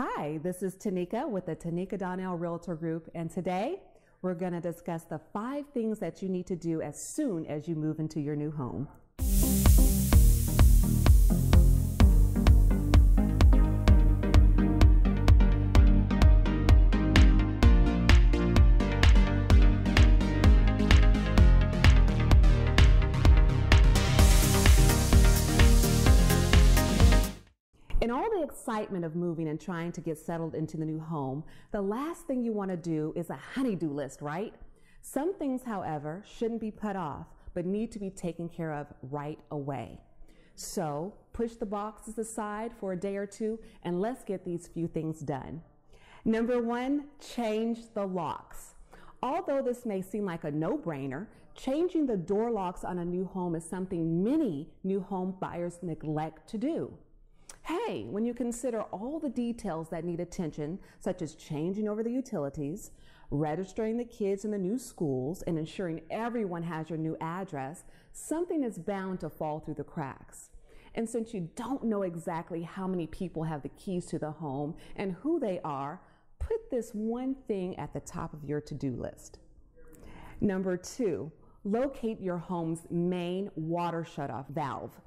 Hi, this is Tanika with the Tanika Donnell Realtor Group, and today we're going to discuss the five things that you need to do as soon as you move into your new home. In all the excitement of moving and trying to get settled into the new home, the last thing you want to do is a honey-do list, right? Some things, however, shouldn't be put off, but need to be taken care of right away. So push the boxes aside for a day or two and let's get these few things done. Number one, change the locks. Although this may seem like a no-brainer, changing the door locks on a new home is something many new home buyers neglect to do. Hey, when you consider all the details that need attention, such as changing over the utilities, registering the kids in the new schools, and ensuring everyone has your new address, something is bound to fall through the cracks. And since you don't know exactly how many people have the keys to the home and who they are, put this one thing at the top of your to-do list. Number two, locate your home's main water shutoff valve.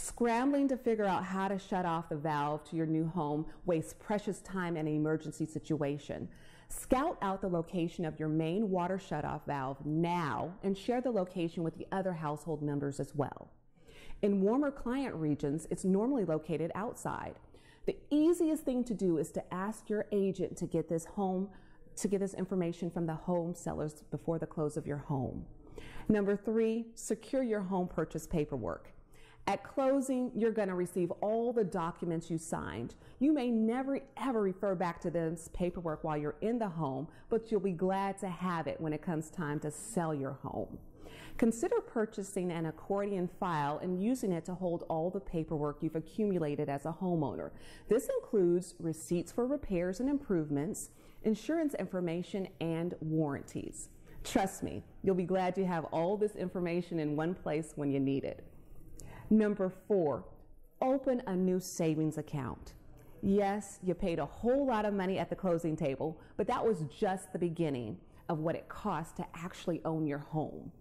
Scrambling to figure out how to shut off the valve to your new home wastes precious time in an emergency situation. Scout out the location of your main water shutoff valve now and share the location with the other household members as well. In warmer client regions, it's normally located outside. The easiest thing to do is to ask your agent to get this home to get this information from the home sellers before the close of your home. Number three, secure your home purchase paperwork. At closing, you're going to receive all the documents you signed. You may never ever refer back to this paperwork while you're in the home, but you'll be glad to have it when it comes time to sell your home. Consider purchasing an accordion file and using it to hold all the paperwork you've accumulated as a homeowner. This includes receipts for repairs and improvements, insurance information, and warranties. Trust me, you'll be glad you have all this information in one place when you need it. Number four, open a new savings account. Yes, you paid a whole lot of money at the closing table, but that was just the beginning of what it costs to actually own your home.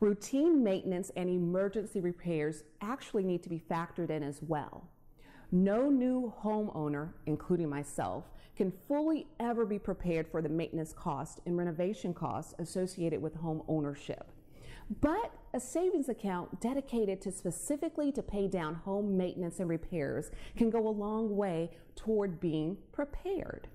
Routine maintenance and emergency repairs actually need to be factored in as well. No new homeowner, including myself, can fully ever be prepared for the maintenance cost and renovation costs associated with home ownership. But a savings account dedicated to specifically to pay down home maintenance and repairs can go a long way toward being prepared.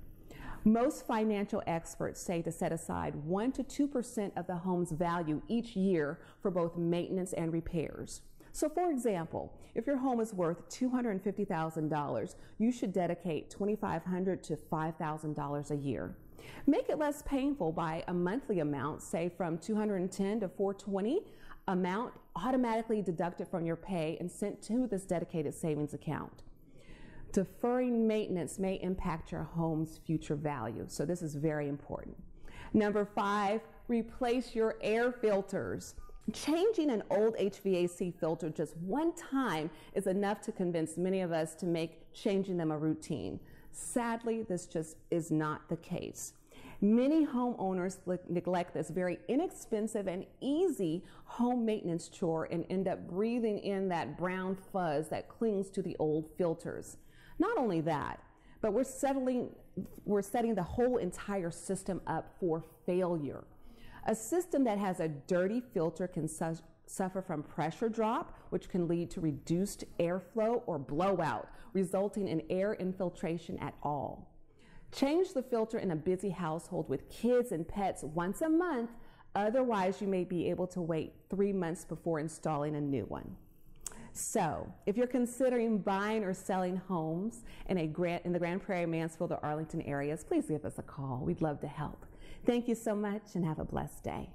Most financial experts say to set aside 1 to 2% of the home's value each year for both maintenance and repairs. So for example, if your home is worth $250,000, you should dedicate 2,500 to $5,000 a year. Make it less painful by a monthly amount, say from 210 to 420 amount automatically deducted from your pay and sent to this dedicated savings account. Deferring maintenance may impact your home's future value, so this is very important. Number five, replace your air filters. Changing an old HVAC filter just one time is enough to convince many of us to make changing them a routine. Sadly, this just is not the case. Many homeowners neglect this very inexpensive and easy home maintenance chore and end up breathing in that brown fuzz that clings to the old filters. Not only that, but we're settling, we're setting the whole entire system up for failure. A system that has a dirty filter can su suffer from pressure drop, which can lead to reduced airflow or blowout, resulting in air infiltration at all. Change the filter in a busy household with kids and pets once a month. Otherwise, you may be able to wait three months before installing a new one. So, if you're considering buying or selling homes in, a Grand, in the Grand Prairie, Mansfield, or Arlington areas, please give us a call. We'd love to help. Thank you so much and have a blessed day.